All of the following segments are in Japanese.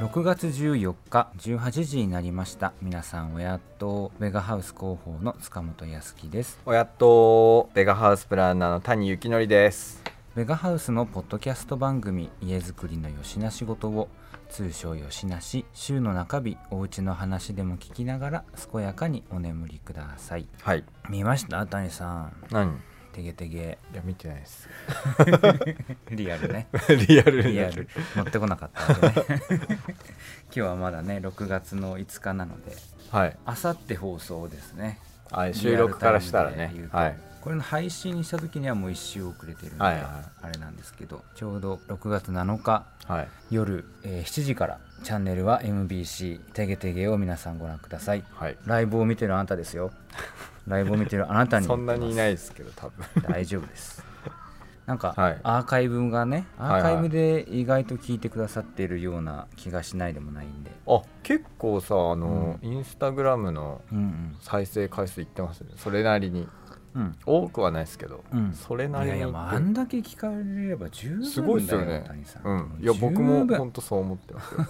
6月14日18時になりました。皆さんおやっとベガハウス広報の塚本康樹です。おやっとベガハウスプランナーの谷幸則です。ベガハウスのポッドキャスト番組家づくりのよしな仕事を通称よしなし週の中日お家の話でも聞きながら健やかにお眠りください。はい。見ました？谷さん。何？てげてげいや見てないです。リアルね。リアルにリアル。持ってこなかったわけね。今日はまだね6月の5日なので。はい。あさって放送ですね。あ収録からしたらね。はい。これの配信した時にはもう1週遅れてるんで、はいはい。あれなんですけどちょうど6月7日はい。夜、えー7時からチャンネルは MBC てげてげを皆さんご覧ください。はい。ライブを見てるあなたですよライブを見てるあなたに。そんなにいないいですけど多分。大丈夫です。なんか、はい。アーカイブがねアはいはい。ーカイブで意外と聞いてくださっているような気がしないでもないんで、あ結構さあの、インスタグラムのうん再生回数いってますね。それなりに。うん。うん多くはないですけど、うん。それないりに。いやいやまああんだけ聞かれれば十分だよすごいっすよね。谷さん。うん。いや僕も本当そう思ってますよ。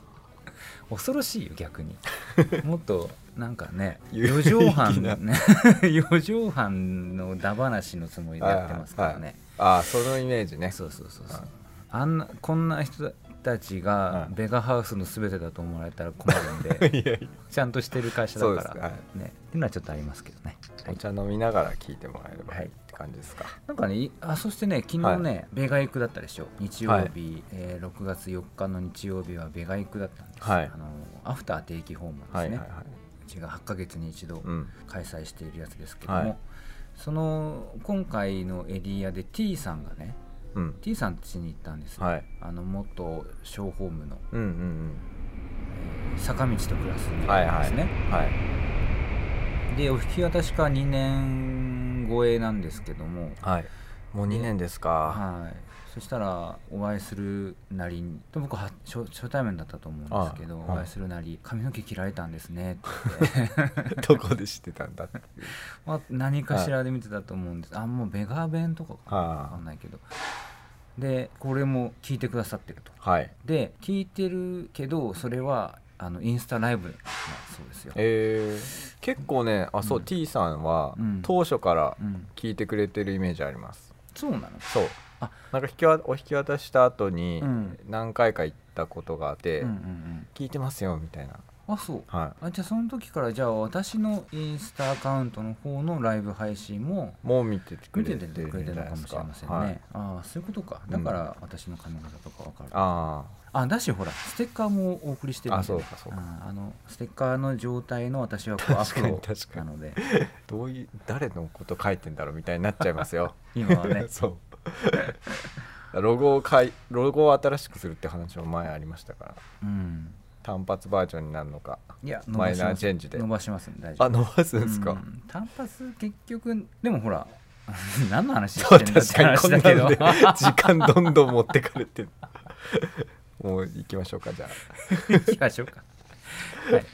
恐ろしいよ逆に。もっとなんかね有四畳半ね。四畳半のダ話のつもりでやってますからね、ああそのイメージね。そうそうそうそう。はいあんなこんな人たちがはいベガハウスの全てだと思われたら困るんで ちゃんとしてる会社だからね。っていうのはちょっとありますけどね、はい。お茶飲みながら聞いてもらえれば。はい。って感じですか。なんかねいあそしてね昨日ね、ベガ行くだったでしょ。日曜日、はい。えー6月4日の日曜日はベガ行くだったんです、はい。あのアフター定期訪問ですね、はいはいはい。うちが8ヶ月に一度うん。開催しているやつですけども、はい。その今回のエリアで T さんがねうん。T さん家に行ったんですよ、はい。あの元小ホームの、うんうんえー坂道と暮らすうんはいはいですね、はいでお引き渡しから2年超えなんですけども。はい。もう2年ですか。はいそしたらお会いするなりにで僕は初初対面だったと思うんですけどお会いするなり髪の毛切られたんですねって。どこで知ってたんだって。まあ、何かしらで見てたと思うんです、あもうベガー弁とかかわかんないけど。でこれも聞いてくださってると。はい。で聞いてるけどそれはあのインスタライブだそうですよ、えー、結構ねあそう、うん。T さんはうん。当初からうん、聞いてくれてるイメージあります。そうなの？そう。あなんか引きわお引き渡した後にうん。何回か行ったことがあって、うんうんうん。聞いてますよみたいな。あそう。はあじゃあその時からじゃあ私のインスタアカウントの方のライブ配信もいもう見ててく見れてるててくれてるのかもしれませんね、はい、ああそういうことか。うんだから私の髪型とかわかる、ああだしほらステッカーもお送りしてるんであそうかそうか。んあのステッカーの状態の私はこうア 確かに。フロなので。あ どういう誰のこと書いてんだろうみたいになっちゃいますよ。今はね。そう ロゴをかいロゴを新しくするって話も前ありましたから。うん。単発バージョンになるのか。いやマイナーチェンジで。伸ばしますんで大丈夫。あ伸ばすんですか、うん。単発結局でもほら 何の話しそうてんだって 確かにこん話だけど時間どんどん持ってかれてる。もう行きましょうかじゃ行きましょうか。はい、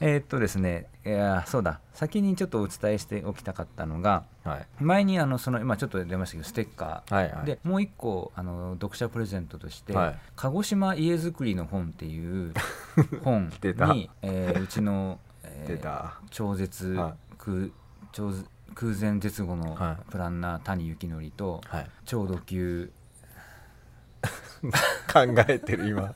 えーっとですね、いやそうだ、先にちょっとお伝えしておきたかったのが、あはい。前にあのその今ちょっと出ましたけど、ステッカー。はいはい。でもう一個あの読者プレゼントとして、はい。鹿児島家づくりの本っていう 本に、えーうちの、えー超絶、超絶空前絶後のはい。プランナー谷幸則と、はい。超ド級 考えてる今。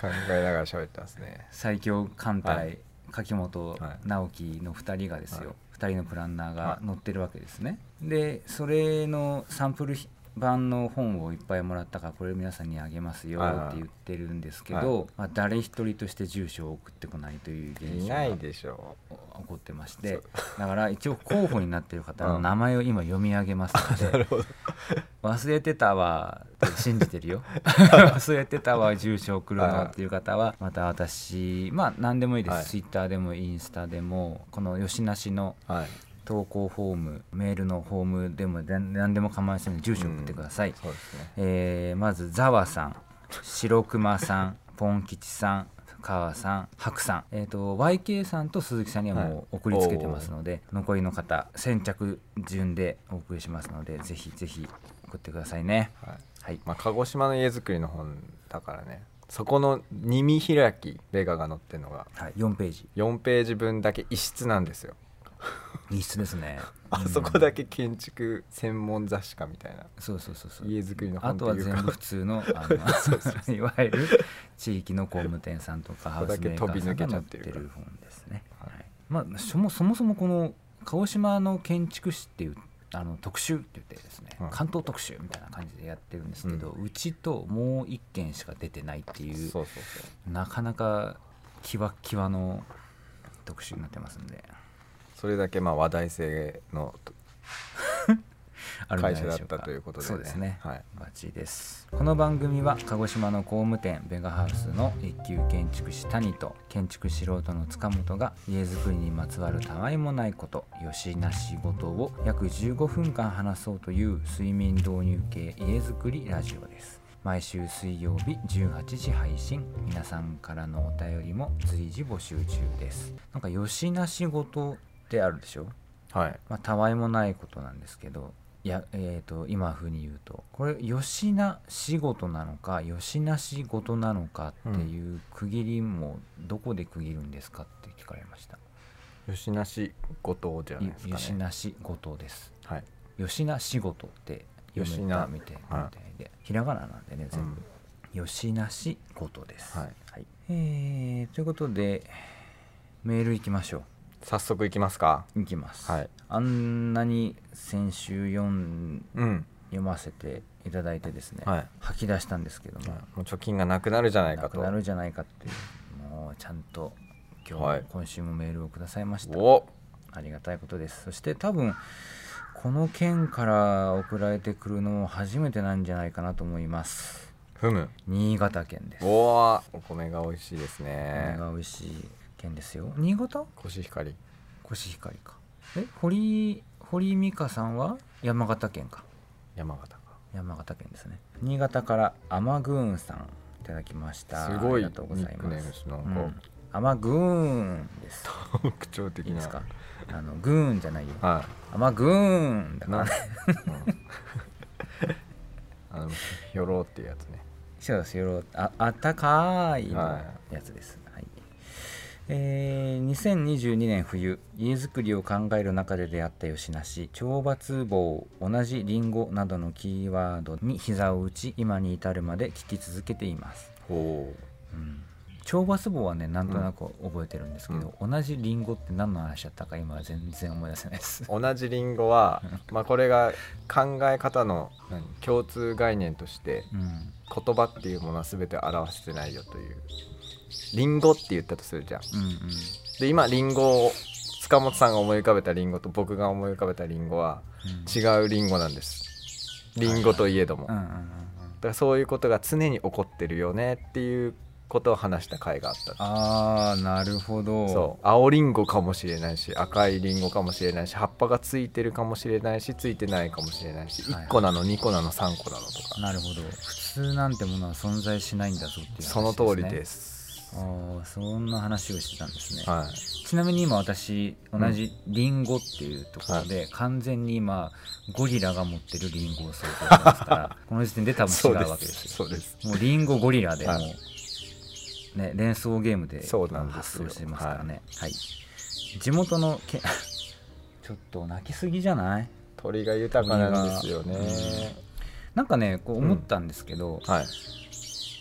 考えながら喋ってますね。最強艦隊、はい柿本はい。直樹の2人がですよ、はい。2人のプランナーがはい。載ってるわけですね、でそれのサンプル版の本をいっぱいもらったからこれ皆さんにあげますよって言ってるんですけど、はい。まあ、誰一人として住所を送ってこないという現い象がないでしょ起こってまして だから一応候補になってる方の名前を今読み上げますので、うなるほど忘れてたわ信じてるよ。忘れてたわ住所送るのっていう方はまた私まあ何でもいいです、はい。ツイッターでもインスタでもこの吉なしのはい。投稿フォームメールのフォームでも何何でも構いませんので住所送ってください、そうですね。えーまずざわさん白熊さんポン吉さん川さん白さん、えー、と YK さんと鈴木さんにはもう送りつけてますので、残りの方先着順でお送りしますのでぜひぜひ送ってくださいね。はい。はい。まあ、鹿児島の家づくりの本だからね。そこの二見開きベガが載ってるのが。はい、4ページ。4ページ分だけ一室なんですよ。いい質ですね。あそこだけ建築専門雑誌かみたいな。そうそうそうそう。家づくりの本あとはというか。全部普通のあの いわゆる地域の工務店さんとかハウスメーカーさんが載ってる本ですね、ははい。いまあ、そもそもそもこの鹿児島の建築士っていうあの特集って言ってですね、うん。関東特集みたいな感じでやってるんですけど、うちともう一件しか出てないっていうなかなかキワッキワの特集になってますんで。それだけまあ話題性の会社だったということでね。そうですね、はい。バッチリですこの番組は鹿児島の工務店ベガハウスの一級建築士谷と建築素人の塚本が家づくりにまつわるたわいもないことよしなし事を約15分間話そうという睡眠導入系家づくりラジオです。毎週水曜日18時配信。皆さんからのお便りも随時募集中です。なんかよしなし事ってあるでしょ？はい。まあ、たわいもないことなんですけどいや、えー、と今風に言うとこれよしな仕事なのかよしな仕事なのかっていう区切りもどこで区切るんですかって聞かれました、よしなし後藤じゃないですかね。よしなし事です。はい。よしな仕事って読めたみたいみたいで、ひらがななんでね全部、よしなし事です、はい。えーということでメールいきましょ早速いきますか。ういきます、はい。あんなに先週読んうん。読ませていただいてですね、はい。吐き出したんですけども、もう貯金がなくなるじゃないかと。なくなるじゃないかっていう。もうちゃんと今日、はい。今週もメールをくださいました。お。ありがたいことです。そして多分この県から送られてくるのも初めてなんじゃないかなと思います。ふむ。新潟県です。おおお米が美味しいですこね。れが美味しい県ですよ。新潟？コシヒカリ。コシヒカリか。え堀堀美香さんは？山形県か。山形か。山形県ですね。新潟からアマグーンさんいただきました。すごいニありがとうございます。んか。うん。アマグーンです。特徴的な。いいですか？あのグーンじゃないよ。はアマグーンだからね。うん。あの ひょろっていうやつね。そうですよああったかいやつです、はいえー2022年冬家づくりを考える中で出会った吉梨懲罰棒同じリンゴなどのキーワードに膝を打ち今に至るまで聞き続けています。ほう。ん。懲罰棒はねなんとなく覚えてるんですけど、同じリンゴって何の話だったか今は全然思い出せないです。う 同じリンゴはまあこれが考え方の何共通概念としてうん。言葉っていうものは全て表してないよというリンゴって言ったとするじゃん。うんうん。で今リンゴを塚本さんが思い浮かべたリンゴと僕が思い浮かべたリンゴはうん。違うリンゴなんです。リンゴといえども、だうんうんうんうん。からそういうことが常に起こってるよねっていうことを話した回があった。ああなるほど。そう。青リンゴかもしれないし赤いリンゴかもしれないし葉っぱがついてるかもしれないしついてないかもしれないしはい1個なの2個なの3個なのとか。なるほど。普通なんてものは存在しないんだぞっていうね、その通りですああそんな話をしてたんですね、はい。ちなみに今私同じリンゴっていうところで、完全に今ゴリラが持ってるリンゴを想像してますから この時点で多分違うわけですよ。そうです。もうリンゴゴリラでもう、はい。ね、連想ゲームで発想してますからね、はい。地元のけ ちょっと泣きすぎじゃない？鳥が豊かなんですよね。なんかねこう思ったんですけど、はい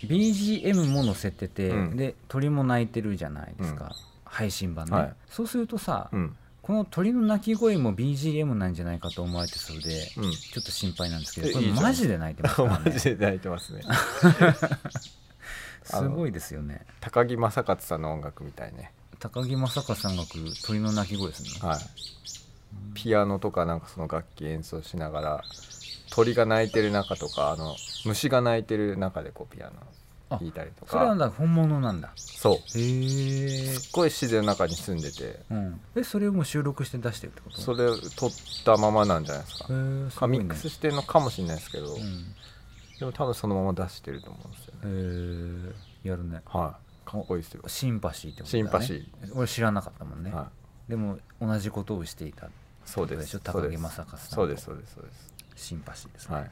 BGM も載せてて、うん。で鳥も鳴いてるじゃないですか、配信版ね、はい。そうするとさ、うん。この鳥の鳴き声も BGM なんじゃないかと思われてそうで、うん。ちょっと心配なんですけどこれマジで鳴いてますから マねジで泣いてますね。すごいですよね。高木正勝さんの音楽みたいね。高木正和さんが鳥の鳴き声ですね、はい。ピアノとかなんかその楽器演奏しながら鳥が鳴いてる中とかあの虫が鳴いてる中でこうピアノ弾いたりとか。それはだ本物なんだ。そう。へえ、すっごい自然の中に住んでて。うん、えそれをもう収録して出してるってこと？それを撮ったままなんじゃないですか。へーすね。かミックスしてるのかもしれないですけど、うん。でも多分そのまま出してると思うんですよへねえやるね。はい。かっこいいですよ。シンパシーってことだ、ね、シンパシ俺知らなかったもんね、はでも同じことをしていたいそうです。でしょ高木正和さんと。そうですそうですそうですシンパシーですね、はい。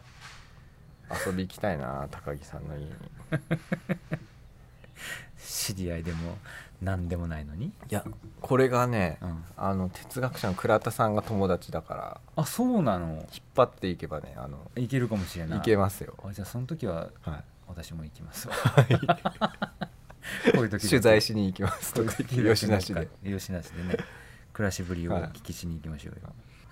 遊び行きたいな高木さんの家に。知り合いでも何でもないのに、いやこれがねうん、あの哲学者の倉田さんが友達だから。あそうなの？引っ張っていけばねあのいけるかもしれない。いけますよ、あじゃあその時ははい、私も行きますわ。こういう時取材しに行きますとか吉なしで。よしなしでね。暮らしぶりをお聞きしに行きましょうよ、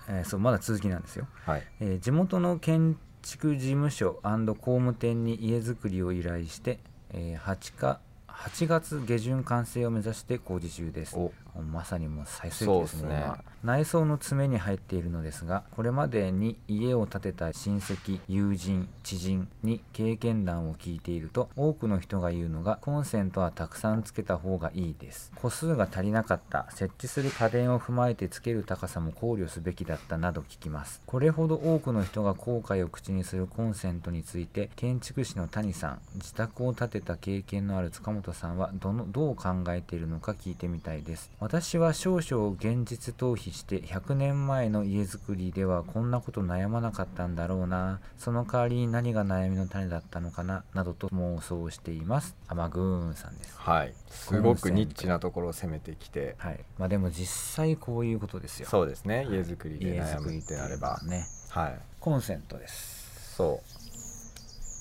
えーそうまだ続きなんですよ、はい。えー地元の建築事務所工務店に家づくりを依頼して、えー 8, か8月下旬完成を目指して工事中です。おまさにもう最盛期ですねね。今。内装の詰めに入っているのですがこれまでに家を建てた親戚友人知人に経験談を聞いていると多くの人が言うのがコンセントはたくさんつけた方がいいです。個数が足りなかった設置する家電を踏まえてつける高さも考慮すべきだったなど聞きます。これほど多くの人が後悔を口にするコンセントについて建築士の谷さん自宅を建てた経験のある塚本さんはどのどう考えているのか聞いてみたいです私は少々現実逃避して100年前の家づくりではこんなこと悩まなかったんだろうな。その代わりに何が悩みの種だったのかな？などと妄想しています。アマグーンさんです。はい。すごくニッチなところを攻めてきて。はい。まあでも実際こういうことですよ。そうですね。家づくりで家悩むってづくりってなればね。はい。コンセントです。そう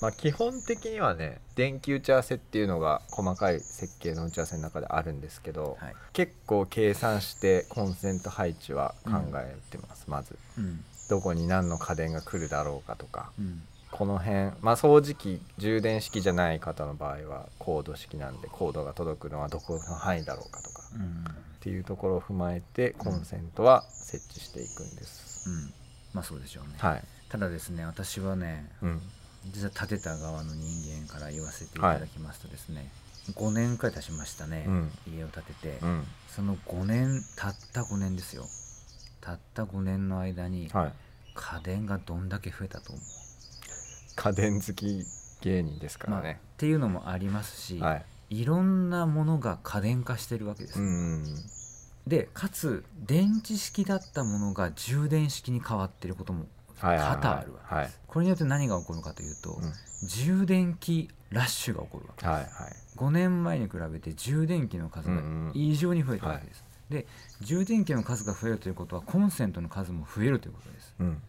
まあ基本的にはね電気打ち合わせっていうのが細かい設計の打ち合わせの中であるんですけど、はい。結構計算してコンセント配置は考えてます、まず。うん。どこに何の家電が来るだろうかとか。うん。この辺まあ掃除機充電式じゃない方の場合はコード式なんでコードが届くのはどこの範囲だろうかとか。うん。っていうところを踏まえてコンセントは設置していくんです、うん。まあそうでしょうね、はい、ただですね私はねうん、実は建てた側の人間から言わせていただきますとですね、5年くらい経ちましたね、うん。家を建てて、うん。その5年たった5年ですよ。たった5年の間にはい。家電がどんだけ増えたと思家電好き芸人ですう、まあ、っからね、ていうのもありますし、はい。い、ろんなものが家電化してるわけです、うん。でかつ電池式だったものが充電式に変わってることもはいはいはい。多々あるわ。けはい。です、これによって何が起こるかというと、うん。充電器ラッシュが起こるわけ。です、はいはい。5年前に比べて充電器の数が異常に増えたわけです、で充電器の数が増えるということはコンセントの数も増えるということです。うん。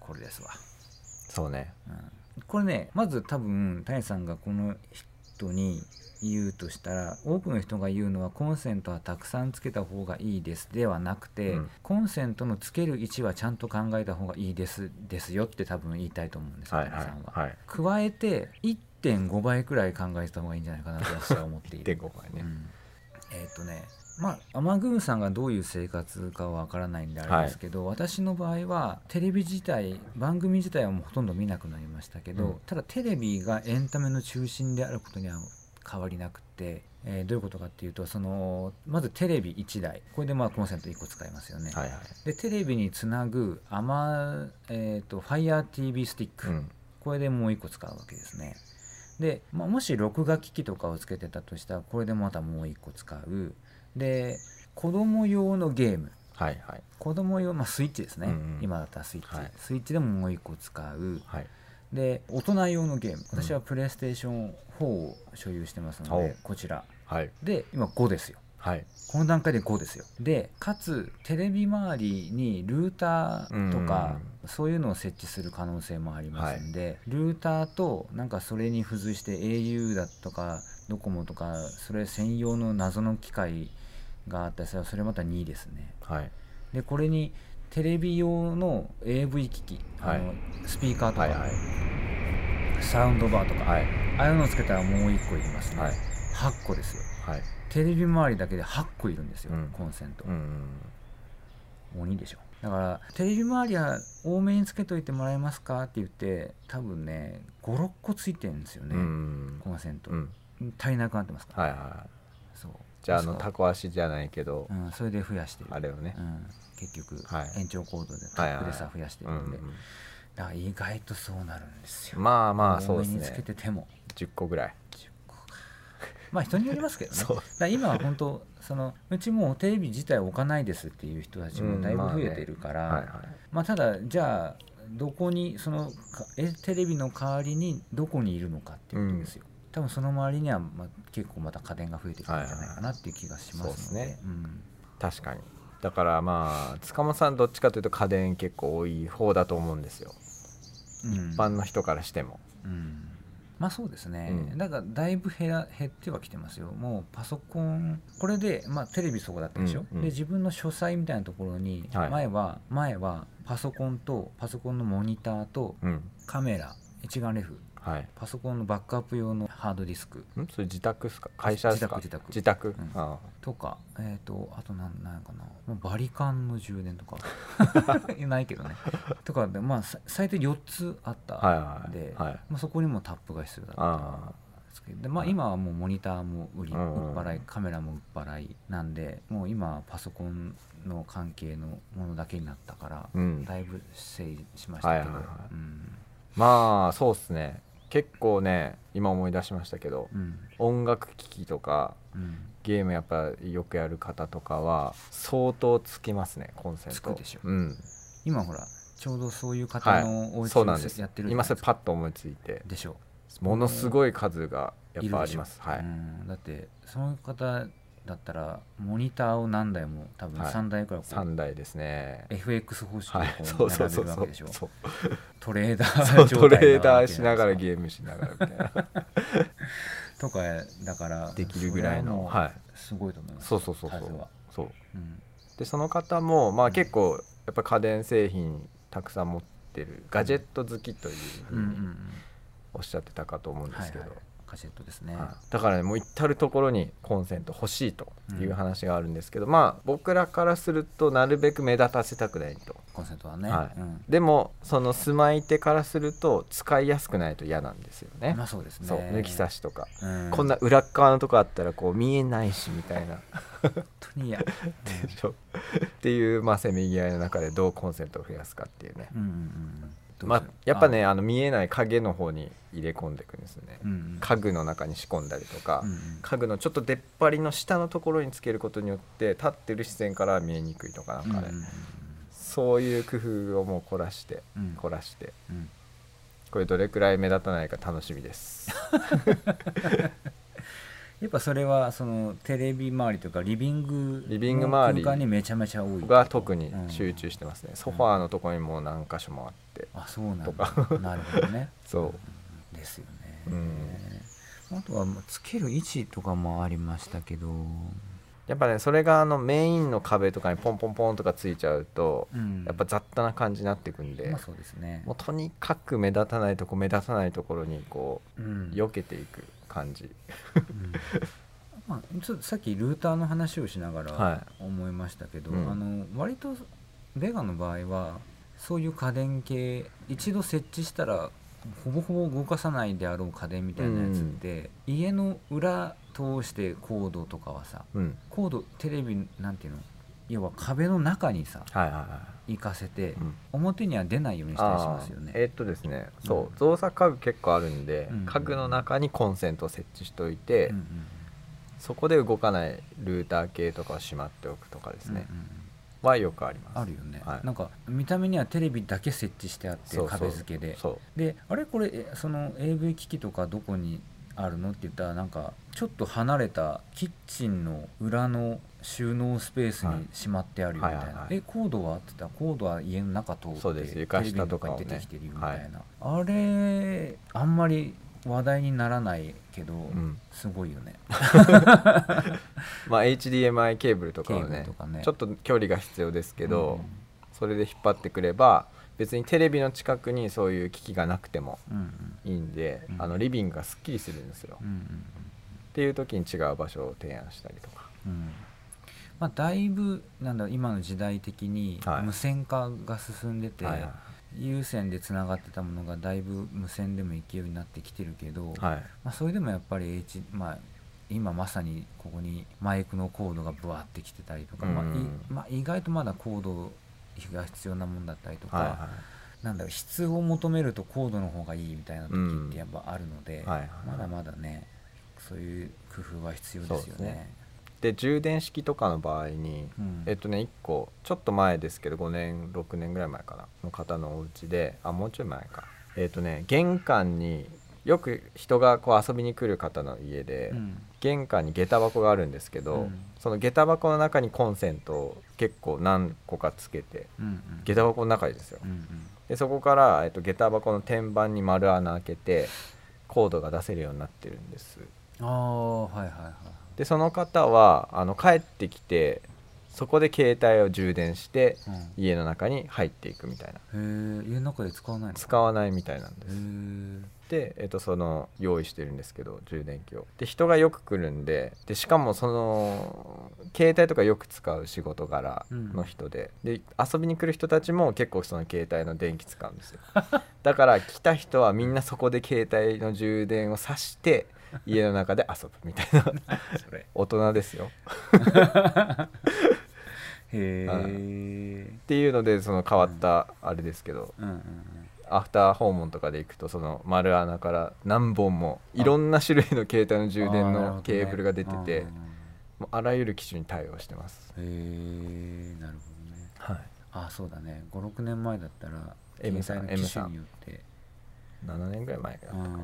これですわ、そうね。うん、これねまず多分谷さんがこの人に言うとしたら多くの人が言うのはコンセントはたくさんつけた方がいいですではなくて、うん。コンセントのつける位置はちゃんと考えた方がいいですですよって多分言いたいと思うんですよ、は。いはい谷さんは、はい。加えて1.5倍くらい考えた方がいいんじゃないかなと私は思っている。1.5倍ね。うん。えっ、とねまあ天宮さんがどういう生活かはわからないんであれですけど、私の場合はテレビ自体番組自体はもうほとんど見なくなりましたけど、うん。ただテレビがエンタメの中心であることには変わりなくて、えーどういうことかっていうとそのまずテレビ1台。これでまあコンセント1個使いますよね、はいはい。でテレビにつなぐアマ、えー、と FireTV スティック、うん。これでもう1個使うわけですね。で、まあ、もし録画機器とかをつけてたとしたらこれでまたもう1個使うで子供用のゲーム。はいはい。子供用、まあ、スイッチですね、うんうん。今だったらスイッチ、はい。スイッチでももう1個使う。はい。で大人用のゲーム。私はプレイステーション4を所有してますので、おこちら。はい。で今5ですよ。はい。この段階で5ですよ。でかつテレビ周りにルーターとかそういうのを設置する可能性もありますんで、ルーターとなんかそれに付随して au だとかドコモとかそれ専用の謎の機械があった。りそれまた2ですね。はい。でこれにテレビ用の AV 機器、あのはいスピーカーとか、はいはい。サウンドバーとか、はい。ああいうのをつけたらもう1個いりますね、はい。8個ですよ。はい。テレビ周りだけで8個いるんですよ、うん。コンセント、うん鬼でしょ。だからテレビ周りは多めにつけといてもらえますかって言って多分ね56個ついてるんですよね、うんコンセント、うん。足りなくなってますから、はいはいじゃああのタコ足じゃないけどうん、それで増やしてる。あれをね。うん、結局、はい。延長コードでタップでさ増やしてるんで、うんだから意外とそうなるんですよ。まあまあそうです多めにつけねてても。10個ぐらい。まあ人によりますけどね。だ今は本当そのうちもうテレビ自体置かないですっていう人たちもだいぶ増えてるから、まあ、ただじゃあどこにそのテレビの代わりにどこにいるのかっていうことですよ、多分その周りには、まあ、結構また家電が増えてくるんじゃないかなっていう気がしますので、はいはいそうですうん。確かに。だからまあ塚本さんどっちかというと家電結構多い方だと思うんですよ、うん。一般の人からしても。うん。まあそうですね、うん。だからだいぶ減ら減ってはきてますよ。もうパソコンこれで、まあ、テレビそこだったでしょ、うんうん。で自分の書斎みたいなところに、はい。前は前はパソコンとパソコンのモニターとうん。カメラ一眼レフはい。パソコンのバックアップ用のハードディスク。ん？それ自宅ですか？会社ですか？自宅自宅、うん。あとかえっ、とあとなんなんやかな。バリカンの充電とか。ないけどね。とかでまあさ最低4つあったあはいはい。で、はい。まあ、そこにもタップが必要だったあんですけど。で、まあ、はい。今はもうモニターも売り、うんうん売っ払いカメラも売っ払いなんでもう今はパソコンの関係のものだけになったから、うん。だいぶ整理しましたけど、はいはいはい。うん。まあそうっすね結構ね今思い出しましたけどうん。音楽機器とかうん。ゲームやっぱよくやる方とかは相当つきますねコンセント。つくでしょ。うん。今ほらちょうどそういう方はい。のお家そうなんです。やってる今それパッと思いついて。でしょ。ものすごい数がやっぱあります。はい、うん。だってその方だったらモニターを何台も多分はい。3台くらいこう、3台ですね。FX 方式ではい。こそううそう並べそうそう。るわけでしょそうトレーダそうー状トレーダーしながらゲームしながらみたいな。とかだからできるぐらいのはい。すごいと思います。そうそうそうそ数は。うそう。うん。でその方もまあ結構やっぱ家電製品たくさん持ってる。ガジェット好きというふうんにうんううん。おっしゃってたかと思うんですけど、はいはいカセットですね、はい。だからねもう至る所にコンセント欲しいという話があるんですけど、まあ僕らからするとなるべく目立たせたくないと。コンセントはね、はい。うん。でもその住まい手からすると使いやすくないと嫌なんですよね、まあそうですね。抜き差しとか、うん。こんな裏っ側のとこあったらこう見えないしみたいな。本当に嫌、でしょ。っていう、まあ、せめぎ合いの中でどうコンセントを増やすかっていうね。うんうんうんまあやっぱねあの見えない影の方に入れ込んでいくんですよね、うんうん。家具の中に仕込んだりとか、うんうん。家具のちょっと出っ張りの下のところにつけることによって立ってる視線からは見えにくいとかなんかね、うんうん。そういう工夫をもう凝らしてうん。凝らして。うん。これどれくらい目立たないか楽しみです やっぱそれはそのテレビ周りとかリビングリビング周りにめちゃめちゃ多い。が特に集中してますね、ソファーのところにも何箇所もあって。あそうなんだ。なるほどね。そう。ですよね、うん。あとはまあつける位置とかもありましたけど、やっぱねそれがあのメインの壁とかにポンポンポンとかついちゃうと、うん。やっぱ雑多な感じになっていくんで、まあそうですね。もうとにかく目立たないとこ目立たないところにこうん。う避けていく感じ、うん。まあ、ちょっとさっきルーターの話をしながはら思いましたけど、うん。あの割とベガの場合はそういう家電系一度設置したらほぼほぼ動かさないであろう家電みたいなやつって、家の裏通してコードとかはさうん。コードテレビなんていうの？要は壁の中にさはいはいはい、行かせて、うん。表には出ないようにしたりしますよね。えーっとですねそう、うん。造作家具結構あるんで、うん家具の中にコンセントを設置しておいて、うんうんそこで動かないルーター系とかをしまっておくとかですね、うんうんうん。はよくあります。あるよね、はい。なんか見た目にはテレビだけ設置してあって壁付けで。であれ？これえその AV 機器とかどこにあるのって言ったらなんかちょっと離れたキッチンの裏の収納スペースはいにしまってあるよみたいな、はいはいはい。えコードはって言った？らコードは家の中通ってそうです。床下とかをね。テレビの中に出てきてるよみたいな、あれあんまり話題にならないけど、ん。すごいよね。まあ HDMI ケーブルとかはねルとかね。ちょっと距離が必要ですけど、うん。それで引っ張ってくれば別にテレビの近くにそういう機器がなくてもうんうん。いいんで、うん。あのリビングがすっきりするんですよ、っうんうんていう時に違う場所を提案したりとか。うん。まあ、だいぶなんだ今の時代的にはい。無線化が進んでて、はいはい。有線でつながってたものがだいぶ無線でもいけるようになってきてるけど、はい。まあ、それでもやっぱり H、まあ、今まさにここにマイクのコードがブワーってきてたりとか、まあいうん。まあ、意外とまだコードが必要なもんだったりとか、はいはなんだろう質を求めるとコードの方がいいみたいな時ってやっぱあるので、はいはいまだまだねそういう工夫は必要ですよね。で充電式とかの場合に、うん。えっとね1個ちょっと前ですけど5年6年ぐらい前かなの方のお家であもうちょい前か。えっとね玄関によく人がこう遊びに来る方の家で、うん。玄関に下駄箱があるんですけど、うん。その下駄箱の中にコンセントを結構何個かつけてうんうん。下駄箱の中にですよ。うんうん。でそこから、えっと、下駄箱の天板に丸穴開けてコードが出せるようになってるんです。ああはいはいはい。でその方はあの帰ってきてそこで携帯を充電してうん。家の中に入っていくみたいな。へえ家の中で使わないの？使わないみたいなんでへすえで、えっと、その用意してるんですけど充電器を。で人がよく来るんででしかもその携帯とかよく使う仕事柄の人で,、で遊びに来る人たちも結構その携帯の電気使うんですよ。だから来た人はみんなそこで携帯の充電を挿して家の中で遊ぶみたいな。それ。大人ですよ へえっていうのでその変わったあれですけど、うんうんうんアフター訪問とかで行くとその丸穴から何本もいろんな種類の携帯の充電のケーブルが出てて、もうあらゆる機種に対応してます、へえなるほどね。はい、あそうだね。56年前だったら M さん携帯の機種によって。7年ぐらい前だったか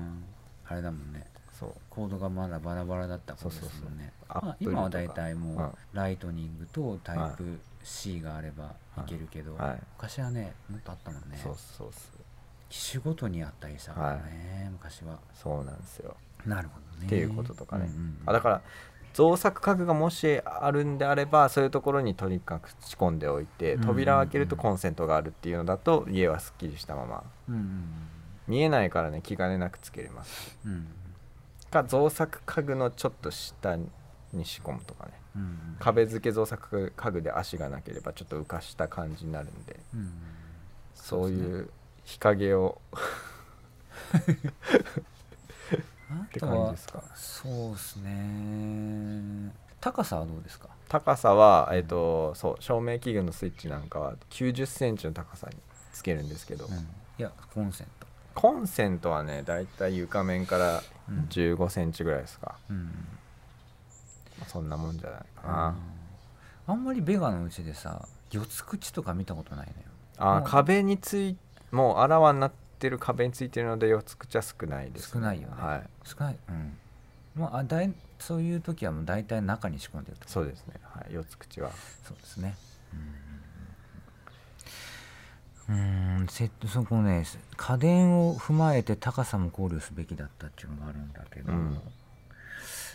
あれだもんねそう。コードがまだバラバラだった頃ですもんね。そうそうそう。まあ今は大体もう、うん。ライトニングとタイプ C があればいけるけど、はい。昔はねもっとあったもんね。そうそうそう。機種ごとにあったりしたからね、昔は。そうなんですよ。なるほどね。っていうこととかね、うんうんうん。あだから造作家具がもしあるんであればそういうところにとにかく仕込んでおいてうんうんうん。扉を開けるとコンセントがあるっていうのだと家はすっきりしたまま。うんうん見えないからね気兼ねなくつけれます。うんうんか造作家具のちょっと下に仕込むとかね。うんうん。壁付け造作家具で足がなければちょっと浮かした感じになるんで。うんうん。そういう日陰を。あて感じですか。そうですね。高さはどうですか？高さは、えっとそう照明器具のスイッチなんかは9 0センチの高さにつけるんですけど、うん。いやコンセントコンセントはねだいたい床面からうん。1 5センチぐらいですか、うん。まあそんなもんじゃないかな、うん。あんまりベガのうちでさ四つ口とか見たことないのよ。あ壁についもうあらわになってる壁についてるので四つ口は少ないです、少ないよね。はい。少ない。うん。もうあだいそういう時はもう大体中に仕込んでると。そうですね、はい、四つ口は。そうですね。うんうんセットそこね家電を踏まえて高さも考慮すべきだったっていうのがあるんだけど、うん。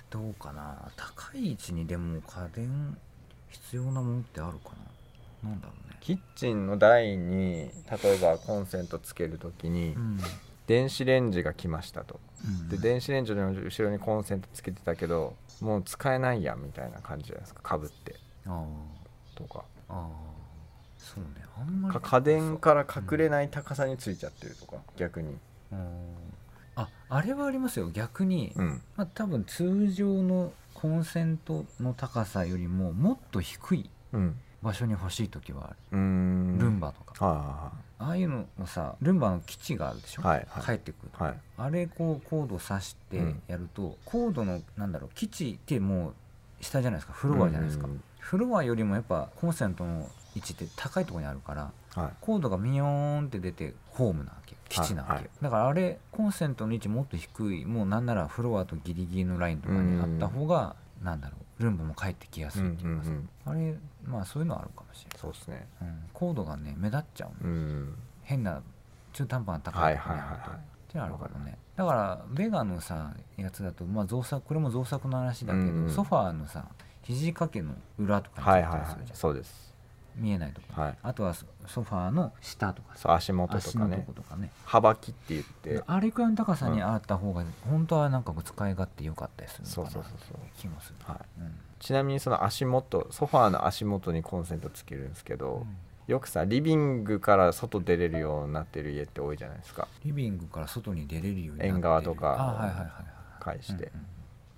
どうかな。高い位置にでも家電必要なものってあるかな。なんだろうね。キッチンの台に例えばコンセントつけるときにうん。電子レンジが来ましたと。うん。で電子レンジの後ろにコンセントつけてたけどもう使えないやみたいな感じじゃないですか。かぶって。あとか。あああそうねあんまりか家電から隠れない高さについちゃってるとか逆に。うん。ああれはありますよ。逆に、うん。まあ、多分通常のコンセントの高さよりももっと低いうん。場所に欲しい時はある、ルンバとか、はああいうのもさルンバの基地があるでしょ、はいはい。帰ってくる。はい。あれこうコード挿してうん。やると、コードのなんだろう基地ってもう下じゃないですか。フロアじゃないですか、うん。フロアよりもやっぱコンセントの位置って高いところにあるからはい。コードがミヨーンって出てホームなわけ。よ基地なわけ。よ、はいはい。だからあれコンセントの位置もっと低いもうなんならフロアとギリギリのラインとかにあった方が、なんだろうルンバも帰ってきやすいっていうかさ、うんうんうん。あれまあそういうのはあるかもしれそうですね。ない、うん、コードがね目立っちゃうの、うん。変な中途半端な高はいいところにあると、はいはいはい。っていうのあるからね。だからベガのさやつだとまあ造作これも造作の話だけど、うんうん。ソファーのさ肘掛けの裏とかについてはいはいはい。たりするじゃん、そうです見えないところ、はい。あとはソソファーの下とかさそう足元とかね。ことかね。幅切って言って。あれくらいの高さにあった方が本当はなんか使い勝手良かったりするそうのかなそうそう。そう気もする、はい。うん。ちなみにその足元ソファーの足元にコンセントつけるんですけど、よくさリビングから外出れるようになってる家って多いじゃないですか。リビングから外に出れるようになってる。縁側とかあはいはいはいはい返して、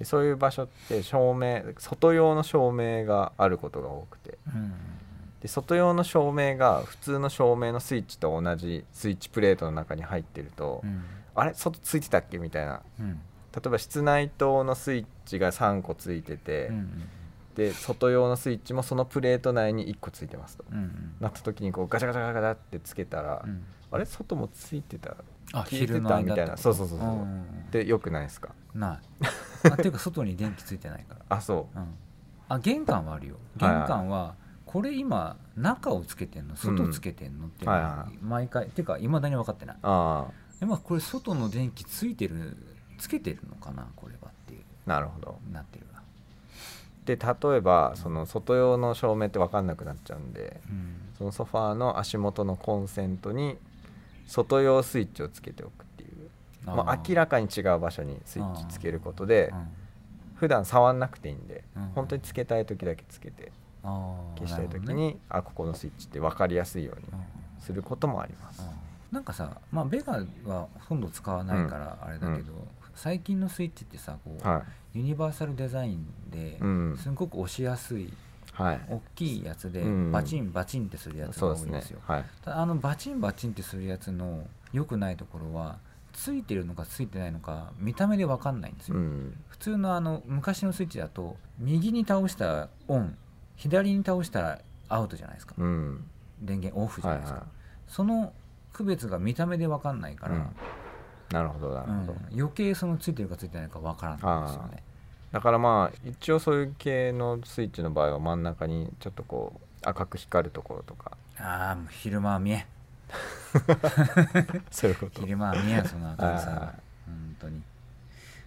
そういう場所って照明外用の照明があることが多くて。うんうんで外用の照明が普通の照明のスイッチと同じスイッチプレートの中に入ってると、うん。あれ？外ついてたっけ？みたいな。うん。例えば室内灯のスイッチが3個ついてて、うんうん。で外用のスイッチもそのプレート内に1個ついてますと。うんうん。なった時にこうガチャガチャガチャってつけたら、うん。あれ？外もついてた？あ消えてた？みたいな。そうそうそうそう、でよくないですか？ない。あっていうか外に電気ついてないから。あそう。ん、あ玄関はあるよ。はいはい。玄関はこれ今中をつけてんの？外つけてんのっていうのはいはは毎回ていうかいまだに分かってない。うあ。今これ外の電気ついてるつけてるのかな？これはっていう。あなるほど。なってるわ。で例えばその外用の照明って分かんなくなっちゃうんでうん。そのソファーの足元のコンセントに外用スイッチをつけておくっていう。まあ、明らかに違う場所にスイッチつけることで普段触んなくていいんでうん。本当につけたい時だけつけて消したい時なるほどね。にあここのスイッチって分かりやすいようにうん。することもあります。うん。なんかさまあベガはほとんど使わないからあれだけど、最近のスイッチってさこう、はユニバーサルデザインでい、うん。すごく押しやすいはい。大きいやつでうん。バチンバチンってするやつが多いんですよ。はい。ただあのバチンバチンってするやつの良くないところはついてるのかついてないのか見た目で分かんないんですよ、うん。普通のあの昔のスイッチだと右に倒したらオン左に倒したらアウトじゃないですか、うん。電源オフじゃはないいですか、はその区別が見た目で分かんないから、うん。いなるほどなるほど、うん。余計そのついてるかついてないか分からないんですよね。だからまあ一応そういう系のスイッチの場合は真ん中にちょっとこう赤く光るところとか。ああもう昼間は見えん。そういうこと。昼間は見えんその明るさはいがはい。本当に。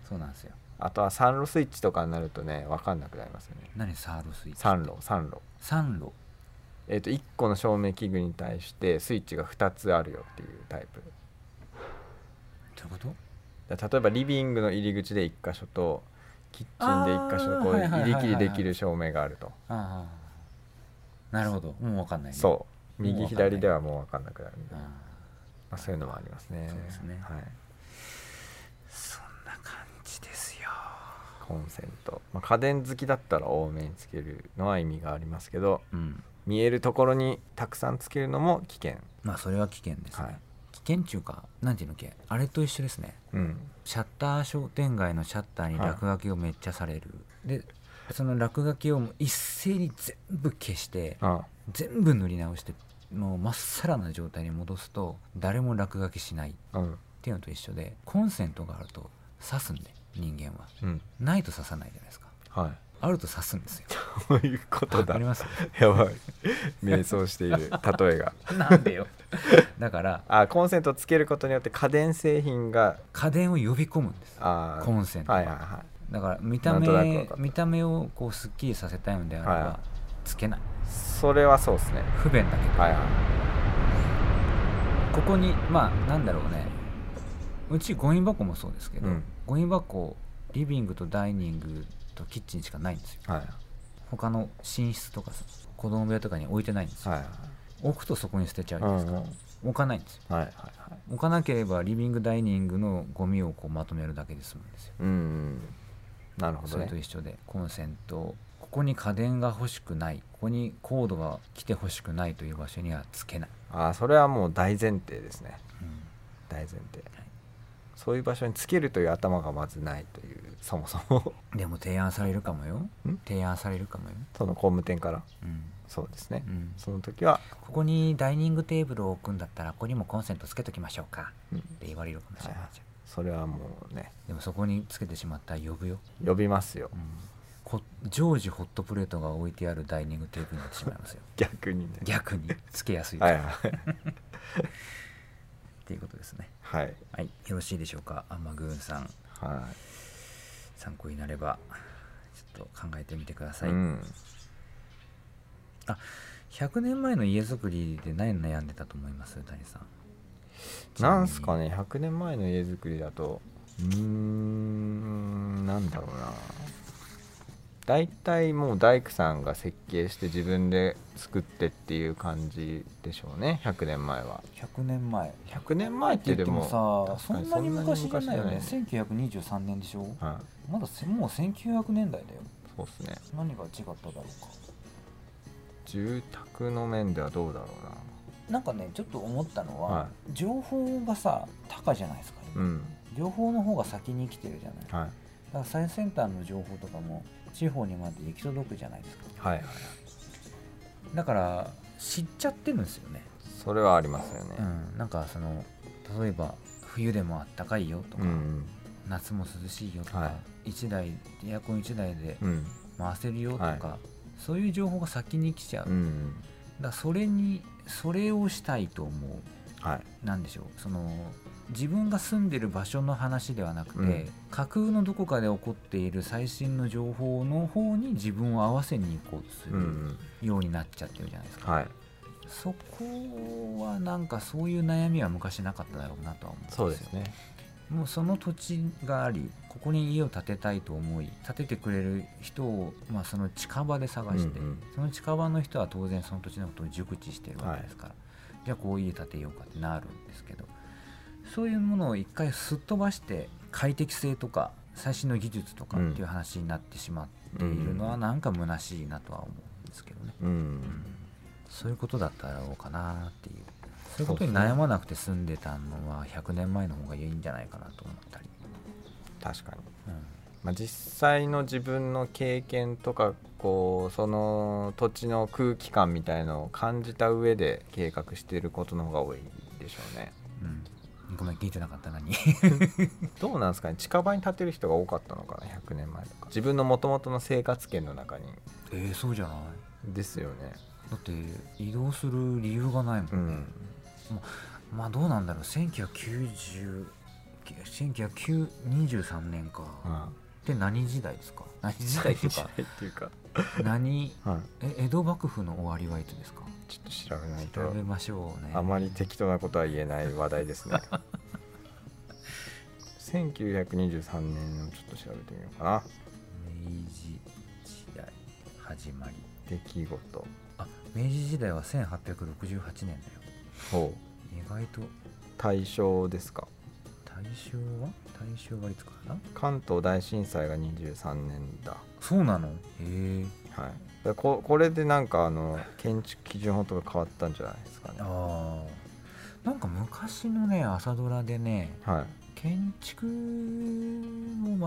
そうなんですよあとは三路スイッチとかになるとね分かんなくなりますよね。何？サーロスイッチ三路三路三路えっ、と1個の照明器具に対してスイッチが2つあるよっていうタイプ。どういうこと？例えばリビングの入り口で1箇所とキッチンで1箇所こう入り切りできる照明があると。ああなるほど。もう分かんないね。そう。右左ではもう分かんなくなるんで、あまあ、そういうのもありますね。そうですね。はい、ーそんな感じですよコンセント、まあ、家電好きだったら多めにつけるのは意味がありますけどうん。見えるところにたくさんつけるのも危険。まあそれは危険ですね、はい。危険中かなんていうの系あれと一緒ですね。うん。シャッター商店街のシャッターにはい落書きをめっちゃされる、でその落書きを一斉に全部消してあ全部塗り直してもうまっさらな状態に戻すと誰も落書きしないっうん。ていうのと一緒でコンセントがあると刺すんで人間は。うん。ないと刺さないじゃないですか。はい。あると刺すんですよ。そういうことだ？わかります？やばい。迷走している。例えが。なんでよ。だからあコンセントをつけることによって家電製品が家電を呼び込むんです。あー。コンセントははいはいはい。だから見た目見た目をこうすっきりさせたいのであれば、はつけない。それはそうですね。不便だけど、はいはい。ここにまあなんだろうねうちゴミ箱もそうですけど、うん。ゴミ箱リビングとダイニングとキッチンしかないんですよ。はい。他の寝室とかさ子供部屋とかに置いてないんですよ、はい置くとそこに捨てちゃうじうゃないですか、んうん。置かないんですよ。はいはいはい。置かなければリビングダイニングのゴミをこうまとめるだけで済むんですよ。うんうん。なるほそれどねと一緒でコンセント。ここに家電が欲しくない。ここにコードが来て欲しくないという場所にはつけない、ああそれはもう大前提ですね。うん。大前提、そういう場所につけるという頭がまずないというそもそも。でも提案されるかもよ。ん？提案されるかもよ、その工務店から？うん。そうですね、うん。その時は、ここにダイニングテーブルを置くんだったらここにもコンセントつけときましょうか。うん。って言われるかもしれないじゃん、それはもうね。でもそこにつけてしまったら呼ぶよ、呼びますよ。うん。こ常時ホットプレートが置いてあるダイニングテーブルになってしまいますよ。逆にね。逆に。つけやすいはいはいっていうことですね。はい。はい。よろしいでしょうか？アンマグーンさん。は参考になればちょっと考えてみてくだい、さい、うん。100年前の家づくりで何悩んでたと思います？谷さん。なんすかね。100年前の家づくりだとうーんなんだろうな大体もう大工さんが設計して自分で作ってっていう感じでしょうね。100年前は。100年前。100年前ってでもさそんなに昔じゃない。よねそんなに1923年でしょ？はいまだせもう1900年代だよ。そうですね。何が違っただろうか。住宅の面ではどうだろな。んかねちょっと思ったのは、は情報がさ高じゃないですか。今、うなうん。情報の方が先に来てるじゃない。はい。から最先端の情報とかも地方にまで行き届くじゃないですか。はいはいだから知っちゃってるんですよね、それはありますよね。うん、なんかその例えば冬でもあったかいよとか、うん夏も涼しいよとか、は1台エアコン1台でうん。回せるよとか、はそういう情報が先に来ちゃう、うんだそれにそれをしたいと思う。はい。なんでしょう。その自分が住んでる場所の話ではなくて、うん。架空のどこかで起こっている最新の情報の方に自分を合わせに行こうとすうんうるん。ようになっちゃってるじゃないですか、はい。そこはなんかそういう悩みは昔なかっただろうなとは思うんですよ。そうですね。もうその土地がありここに家を建てたいと思い建ててくれる人を、まあ、その近場で探して、うんうん。その近場の人は当然その土地のことを熟知してるわけですから、じゃあこう家建てようかってなるんですけどそういうものを一回すっ飛ばして快適性とか最新の技術とかっていう話になってしまっているのはなんか虚しいなとは思うんですけどね、うん。そういうことだったらどうかなっていう。そういうことに悩まなくて済んでたのは100年前の方がいいんじゃないかなと思ったり、確かに。うん。まあ、実際の自分の経験とかこうその土地の空気感みたいのを感じた上で計画していることの方が多いでしょうね。うん、ごめん聞いてなかった何？どうなんですかね？近場に建てる人が多かったのかな？100年前とか。自分のもともとの生活圏の中に。えー、そうじゃない？ですよね。だって移動する理由がないもん、うん。まあどうなんだろう？1990 1923年か、はって何時代ですか。何時代っていうか、何？はい、え江戸幕府の終わりはいつですか？ちょっと調べないと。調べましょうね。あまり適当なことは言えない話題ですね。1923年をちょっと調べてみようかな。明治時代始まり。出来事。あ明治時代は1868年だよ。ほう。意外と。大正ですか？大正は？大正はいつからだ？関東大震災が23年だ。そうなの？へえはい。でここれでなんかあの建築基準法とか変わったんじゃないですかね。ああなんか昔のね朝ドラでねはい。建築を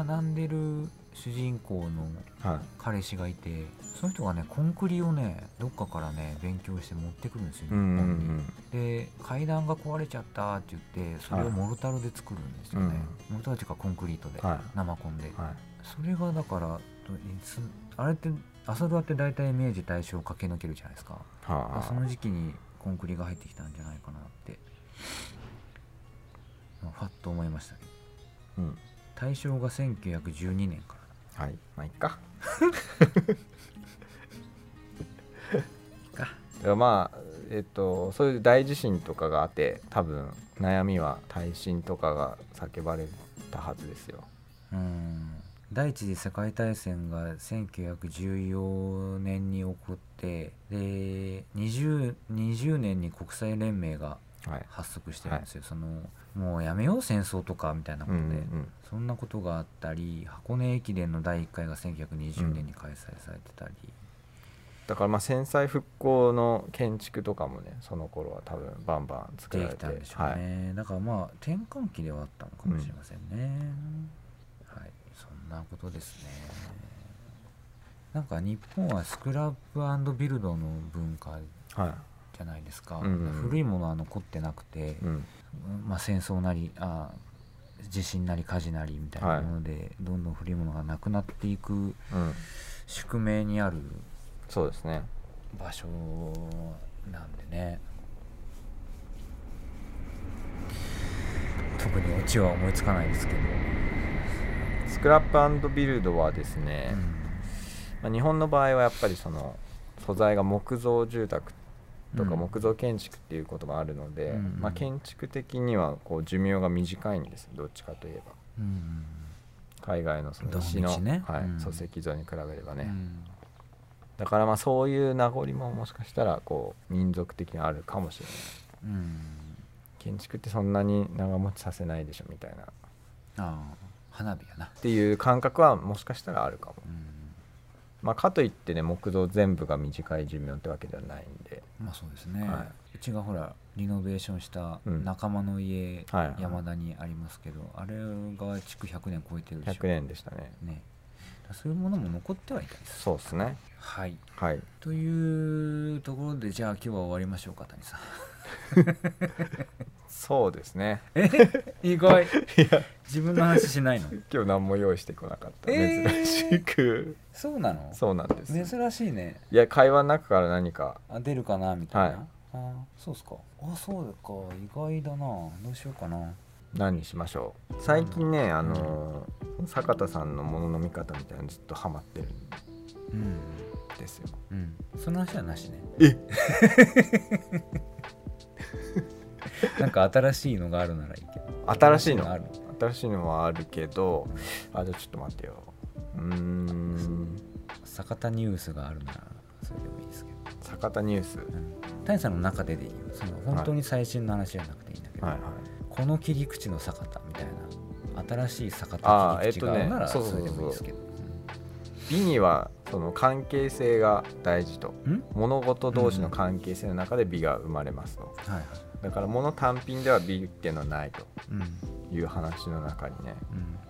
学んでる主人公のはい。彼氏がいてその人がねコンクリをねどっかからね勉強して持ってくるんですよ、うんうんう日本に。んで階段が壊れちゃったって言ってそれをモルタルで作るんですよね、モルタルっていうかコンクリートで、はい。生コンで、はい。それがだからどいつあれって朝ドラって大体明治大正を駆け抜けるじゃないですか。はその時期にコンクリが入ってきたんじゃないかなって、まあ、ファッと思いましたけど。うん。大正が1912年から。はい。まあいっか。まあえっとそういう大地震とかがあって多分悩みは耐震とかが叫ばれたはずですよ。うん第一次世界大戦が1914年に起こってで 20, 20年に国際連盟がはい。発足してるんですよ、そのもうやめよう戦争とかみたいなことで、うんうんそんなことがあったり箱根駅伝の第1回が1920年に開催されてたり、だからまあ戦災復興の建築とかもねその頃は多分バンバン作でられて。きたんでしょうね、だからまあ転換期ではあったのかもしれませんね、はいそんなことですね。なんか日本はスクラップビルドの文化はい、はいじゃないですか、うんうん。古いものは残ってなくて、うん。まあ、戦争なりあ地震なり火事なりみたいなもので、どんどん古いものがなくなっていくうん、宿命にあるそうですね。場所なんでね。特にオチは思いつかないですけど、スクラップビルドはですね、まあ、日本の場合はやっぱりその素材が木造住宅とかうん。木造建築っていうこともあるので、まあ、建築的にはこう寿命が短いんですどっちかといえば。うん。海外のその石の、道ね。はいうん。礎石像に比べればね、うん。だからまあそういう名残ももしかしたらこう民族的にあるかもしれない。うん。建築ってそんなに長持ちさせないでしょみたいな。っああ花火やな、ていう感覚はもしかしたらあるかも。うん、まあかといってね木造全部が短い寿命ってわけではないんで。まあそうですね、はうちがほらリノベーションしたうん。仲間の家、はい。はい山田にありますけどあれが築100年超えてるでしょ。100年でしたね。ね。そういうものも残ってはいたりす。るそうですね。はい。はい。というところでじゃあ今日は終わりましょうか谷さん そうですね。意外。いや。自分の話しないの？今日何も用意してこなかった、えー。珍しく。そうなの？そうなんです。珍しいね。いや会話の中から何かあ出るかなみたいな、はい。あそうっすか。あそうか。意外だな。どうしようかな。何にしましょう？最近ねあのー坂田さんのものの見方みたいなのずっとハマってるんうん。ですよ。うん。その話はなしね。え？なんか新しいのがあるならいいけど。新しいの？ある新しいのはあるけどあじゃあちょっと待ってよ。うーん。坂田ニュースがあるならそれでもいいですけど、坂田ニュース？うん、谷さんの中ででいいよ。その本当に最新の話じゃなくていいんだけど、はいはい。この切り口の坂田みたいな新しい坂田切り口があるならそれでもいいですけど、美にはその関係性が大事と。物事同士の関係性の中で美が生まれますと。はいはい。だから物単品では美っていうのはないと。うん。いう話の中にね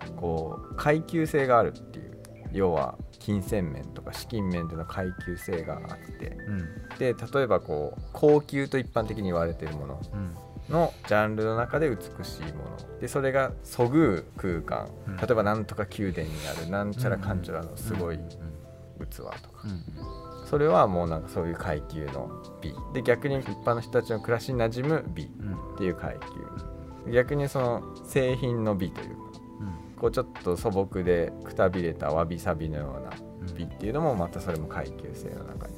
うん。こう階級性があるっていう。要は金銭面とか資金面での階級性があって。うん。で例えばこう高級と一般的に言われているもの。うんのジャンルの中で美しいもの。でそれがそぐう空間、うん。例えばなんとか宮殿にあるなんちゃらかんちゃらのすごいうん。器とか、うん。それはもうなんかそういう階級の美。で逆に一般の人たちの暮らしに馴染む美っうん。ていう階級。逆にその製品の美というか。うん。こうちょっと素朴でくたびれたわびさびのようなうん美っていうのもまたそれも階級性の中に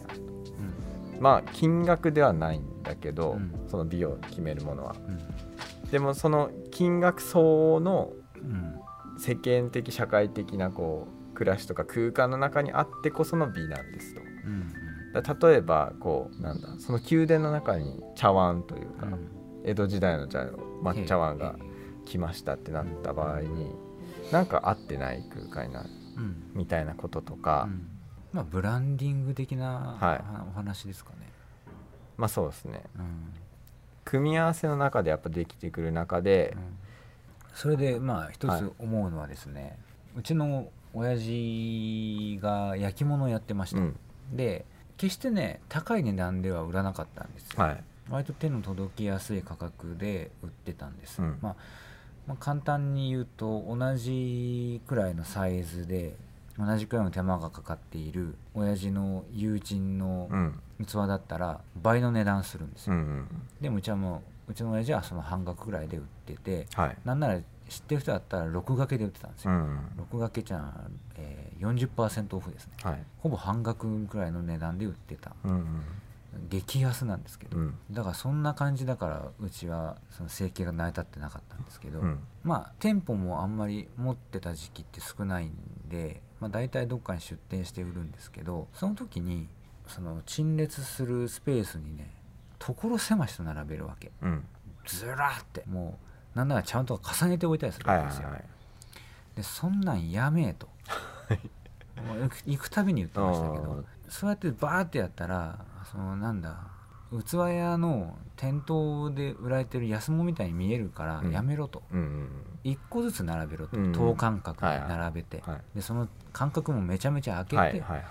まあ金額ではないんだけど、うん。その美を決めるものは。うん。でもその金額層のうん。世間的社会的なこう暮らしとか空間の中にあってこその美なんですと。うんだ例えばこうなんだその宮殿の中に茶碗というか、うん。江戸時代の茶抹茶碗が来ましたってなった場合になんか合ってない空間になるうん。みたいなこととか、うんまあブランディング的なはい。お話ですかね。まあそうですね。うん。組み合わせの中でやっぱできてくる中でうん。それでまあ一はいつ思うのはですね、うちの親父が焼き物をやってました、うん。で決してね高い値段では売らなかったんですよ、はい。割と手の届きやすい価格で売ってたんです、うん。まあ、まあ簡単に言うと同じくらいのサイズで同じくらいの手間がかかっている親父の友人のうん。器だったら倍の値段するんですよ、うんうんでもうちはもううちの親父はその半額くらいで売っててはい。なんなら知ってる人だったら6掛けで売ってたんですよ、うん6掛けじゃ、えー、40%オフですね。はい。ほぼ半額くらいの値段で売ってた。うん。激安なんですけど、うん。だからそんな感じだからうちはその生計が成り立ってなかったんですけど、うん。まあ店舗もあんまり持ってた時期って少ないんで、まあ、大体どっかに出店して売るんですけどその時にその陳列するスペースにね所狭しと並べるわけ。うん。ずらーって。もうなんならちゃんと重ねておいたりするはいはいわけですよ、はいでそんなんやめえと。行くたびに言ってましたけどそうやってバーってやったらそのなんだ器屋の店頭で売られてる安物みたいに見えるからうん。やめろと、うんうん一個ずつ並べろと、うん等間隔に並べて、はい。でその間隔もめちゃめちゃ開けて、はいはいはい。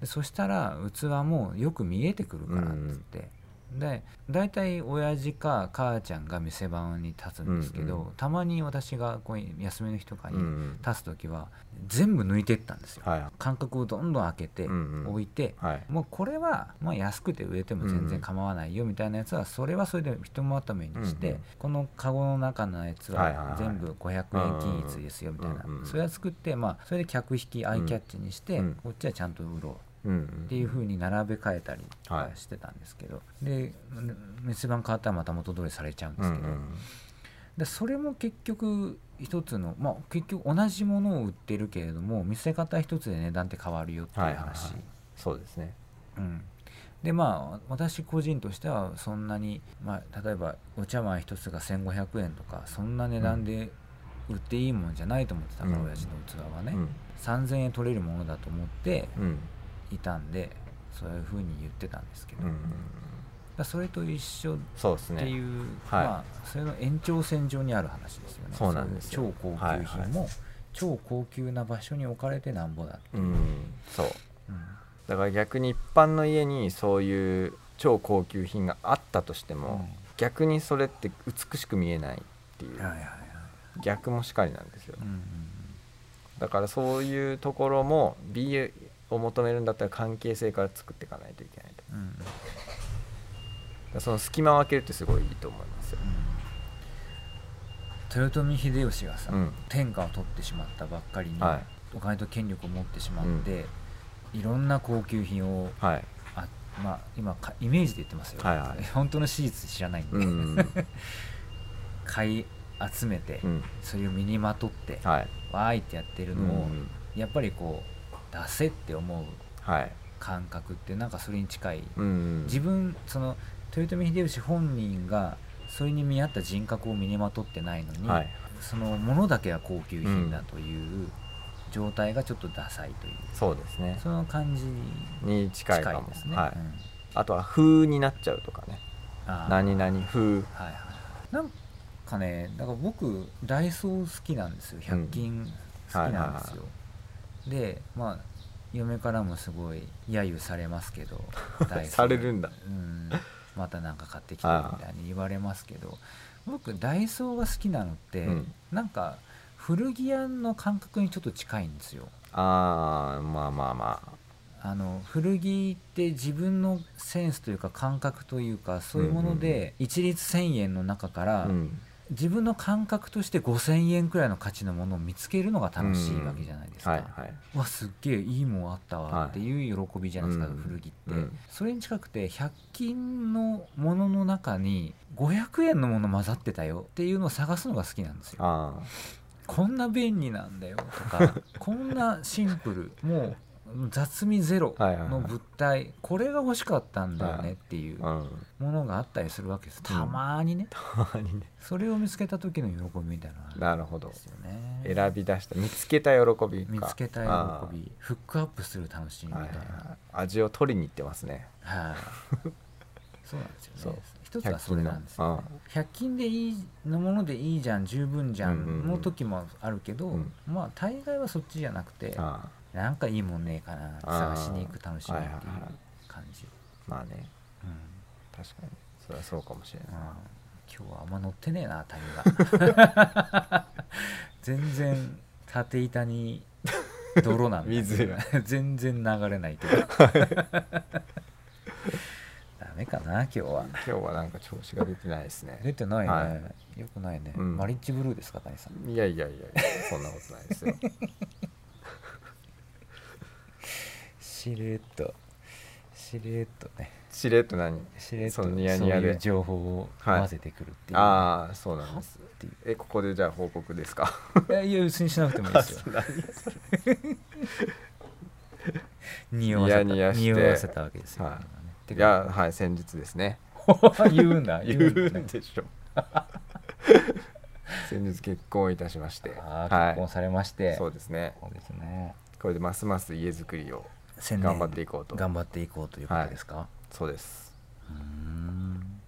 でそしたら器もよく見えてくるからっつって、で大体親父か母ちゃんが店番に立つんですけど、うんうん。たまに私がこう休みの日とかに立つ時は全部抜いてったんですよ、はい間隔をどんどん開けてうんうん。置いて、はい。もうこれはまあ安くて売れても全然構わないよみたいなやつはそれはそれでひとまとめにして、うんうん。このカゴの中のやつは全部500円均一ですよみたいな、それは作ってまあそれで客引きアイキャッチにして、うんこっちはちゃんと売ろう。うんっていう風に並べ替えたりとかはいしてたんですけど、で店番変わったらまた元通りされちゃうんですけど、でそれも結局一つのまあ結局同じものを売ってるけれども見せ方一つで値段って変わるよっていうはいはいはい。話、そうですね。うん、でまあ私個人としてはそんなに、まあ、例えばお茶碗一つが1500円とかそんな値段で売っていいもんじゃないと思ってたから、うん。親父の器はね、うん。3000円取れるものだと思ってうんいたんでそういうふうに言ってたんですけど、うん。だそれと一緒っていうはいまあそれの延長線上にある話ですよね。そうなんです超高級品も、超高級な場所に置かれてなんぼだっていう。う、ん。そう。うん。だから逆に一般の家にそういう超高級品があったとしても、逆にそれって美しく見えないっていう、はいはいはい。逆もしかりなんですよ。うんうんだからそういうところも美を求めるんだったら関係性から作っていかないといけないと。うん。その隙間を空けるってすごいいいと思いますよ、豊臣秀吉がさ、うん。天下を取ってしまったばっかりに、はい。お金と権力を持ってしまって、いろんな高級品をはい。あまあ今かイメージで言ってますよ、はいはい。本当の史実知らないんで、うん 買い集めて、うん。それを身にまとって、はい。わーいってやってるのを、うん。やっぱりこう出せって思うはい感覚ってなんかそれに近い、うん自分その豊臣秀吉本人がそれに見合った人格を身にまとってないのに、はい。そのものだけは高級品だという状態がちょっとダサいという、そうですね。その感じにに近いかも近いですね、はい。うん。あとは風になっちゃうとかね。何々風。はいはいはい。なんかねだから僕ダイソー好きなんですよ。100均好きなんですよ、でまあ嫁からもすごい揶揄されますけど されるんだ。うん。またなんか買ってきてみたいに言われますけど僕ダイソーが好きなのって、うん。なんか古着屋の感覚にちょっと近いんですよ。ああまあまあまあ。の古着って自分のセンスというか感覚というかそういうもので一律1000円の中から、あうん自分の感覚として5000円くらいの価値のものを見つけるのが楽しいわけじゃないですか、はいはい。わすっげえいいもんあったわはい。っていう喜びじゃないですか、うん。古着って、うん。それに近くて100均のものの中に500円のもの混ざってたよっていうのを探すのが好きなんですよ。あ。こんな便利なんだよとか こんなシンプルもう雑味ゼロの物体これが欲しかったんだよはい。ねっていうものがあったりするわけです。うん。たまにね、たまにね。それを見つけた時の喜びみたいな。なるほど。選び出した見つけた喜びか。見つけたあ喜びフックアップする楽しみみーたいな。味を取りに行ってますね。はい、そうなんですよね。一つはそれなんですよ、ね、100均でいいのものでいいじゃん十分じゃんの時もあるけど、うん。まあ大概はそっちじゃなくてあなんかいいもんねえかな。探しに行く楽しみっていう感じ、ーまあね。うん。確かに。それはそうかもしれない。うん今日はあんま乗ってねえな谷が。全然縦板に泥なんだ水が。全然流れないけど。ダメかな今日は。今日はなんか調子が出てないですね。出てないね、はよくないね、うん。マリッジブルーですか谷さん。いやいやいやいやそんなことないですよしれっとしれっとね。しれっと何？しれっとそのニヤニヤで。そういう情報をはい。混ぜてくるっていう、ああそうなんですえここでじゃあ報告ですか？いやいや別にしなくてもいいですよ。匂わせたニヤニヤして。匂わせたわけですよ、はい。いかやはい先日ですね。言うんだ 言だうんでしょ。先日結婚いたしまして。あー結婚されまして、そうですね。そうですね。これでますます家づくりを頑張っていこうと。頑張っていこうということですか、そうです。うーん。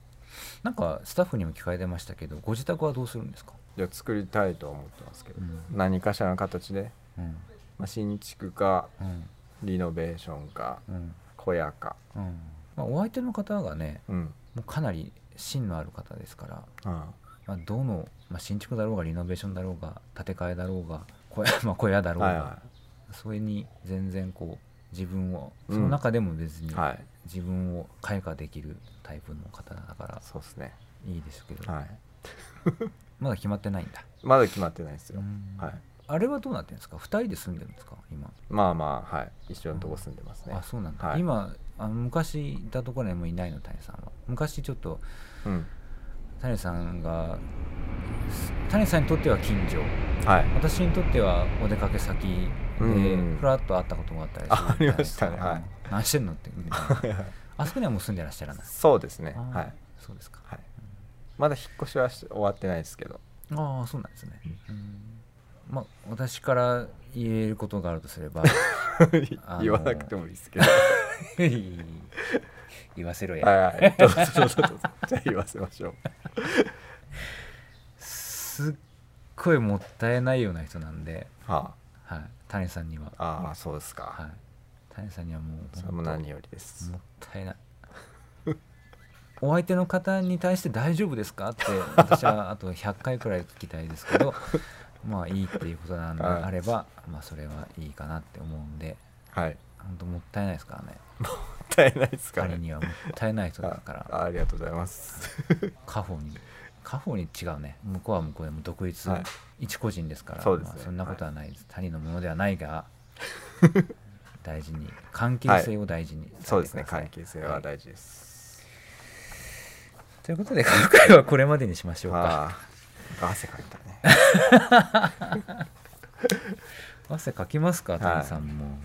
なんかスタッフにも聞かれてましたけどご自宅はどうするんですか、いや作りたいとは思ってますけど、うん。何かしらの形で、うん。まあ、新築かうん。リノベーションかうん。小屋か。うん。まあ、お相手の方がねうん。もうかなり芯のある方ですから、あまあ、どの、まあ、新築だろうがリノベーションだろうが建て替えだろうが小屋,、まあ、小屋だろうが、はいはそれに全然こう自分を。うん。その中でも別に自分を開花できるタイプの方だからそうですね。いいですけど、はい。まだ決まってないんだ、まだ決まってないですよ、うん。はい。あれはどうなってるんですか？2人で住んでるんですか？今。まあまあはい。一緒のとこ住んでますね。あそうなんだ、はい。今あの昔いたところにはもういないの谷さんは。昔ちょっとうん谷さんが谷さんにとっては近所。はい。私にとってはお出かけ先でうん。ふらっと会ったことがあったりあありましたね。じゃない。何してんのってみたいな あそこにはもう住んでらっしゃらない。そうですね。はい。そうですか。はい。まだ引っ越しはし終わってないですけど。ああそうなんですね、うん。まあ私から言えることがあるとすれば 言わなくてもいいですけど 言わせろや、はいはい。どうぞどうぞどうぞじゃあ言わせましょう。すっごいもったいないような人なんで、ははい、谷さんには、あああそうですか、はい、谷さんにはもうそれも何よりです。もったいない。お相手の方に対して大丈夫ですか？って私はあと100回くらい聞きたいですけど まあいいっていうことなんではい。あれば、まあそれはいいかなって思うんで。はい。本当もったいないですからね。も ったいないですかね彼にはもったいない人だから。あありがとうございます。家宝に家宝に違うね。向こうは向こうでも独立、はい。一個人ですから。そうですね。まあ、そんなことはないです、他人のものではないが 大事に。関係性を大事にそうですね。関係性は大事です、ということで今回はこれまでにしましょうか。ああ汗かいたね。汗かきますかはい。谷さんも、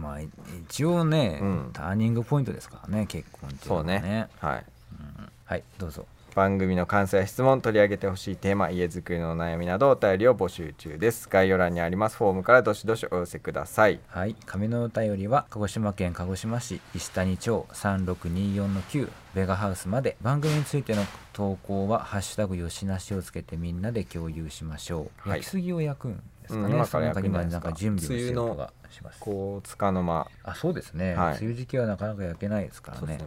まあい一応ね、うん。ターニングポイントですからね結婚っていうのはそうね。はい。うん。はいどうぞ。番組の感想や質問取り上げてほしいテーマ家づくりのお悩みなどお便りを募集中です。概要欄にありますフォームからどしどしお寄せください。はい。紙のお便りは鹿児島県鹿児島市石谷町3624-9ベガハウスまで。番組についての投稿は「ハッシュタグよしなし」をつけてみんなで共有しましょう、はい。焼きすぎを焼くん？ですかね、うん今から焼くんじゃ準備をしてるがします。こうつかの間。あそうですね、はい。梅雨時期はなかなか焼けないですからね。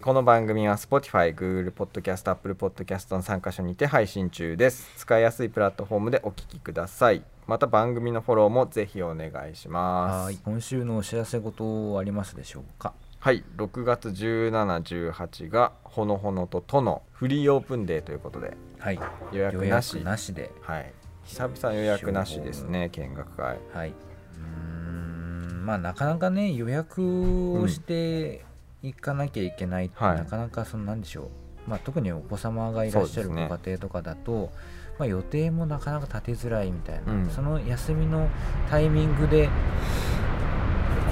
この番組は Spotify、Google Podcast、Apple Podcast の3カ所にて配信中です。使いやすいプラットフォームでお聞きください。また番組のフォローもぜひお願いします。はい。今週のお知らせ事ありますでしょうか？はい、6月17、18がほのほのととのフリーオープンデーということではい。予約なし。予約なしで。はい、久々予約なしですね、見学会。はい。うーんまあなかなかね予約をしていかなきゃいけないって、はい。なかなかそのなんでしょう、まあ、特にお子様がいらっしゃるご家庭とかだと、まあ、予定もなかなか立てづらいみたいな、うん。その休みのタイミングで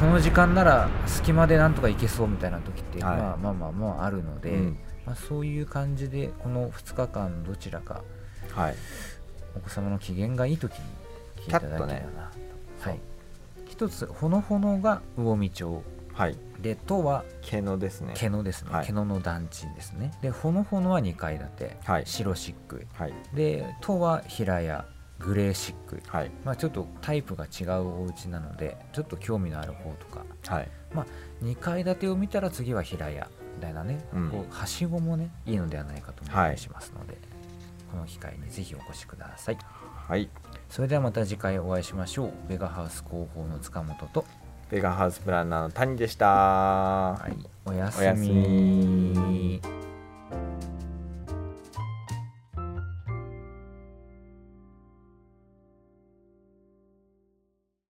この時間なら隙間でなんとか行けそうみたいな時って、はい。まあまあまあまああるので、うん。まあ、そういう感じでこの2日間どちらかはい、お子様の機嫌がいい時に来ていただけたらなと、そうはい。一つほのほのが魚見町はい、でとは毛のですね。毛野ですね、はい。毛野の団地ですね。でほのほのは2階建て、はい。白漆喰。はい、でとは平屋。グレー漆喰。はい、まあちょっとタイプが違うお家なのでちょっと興味のある方とか。はい、2階建てを見たら次は平屋みたいなね、うん。こうはしごもねいいのではないかと思ったりしますので、この機会にぜひお越しください。はい。それではまた次回お会いしましょう。ベガハウス広報の塚本と、ベガハウスプランナーの谷でした。はい、おやすみ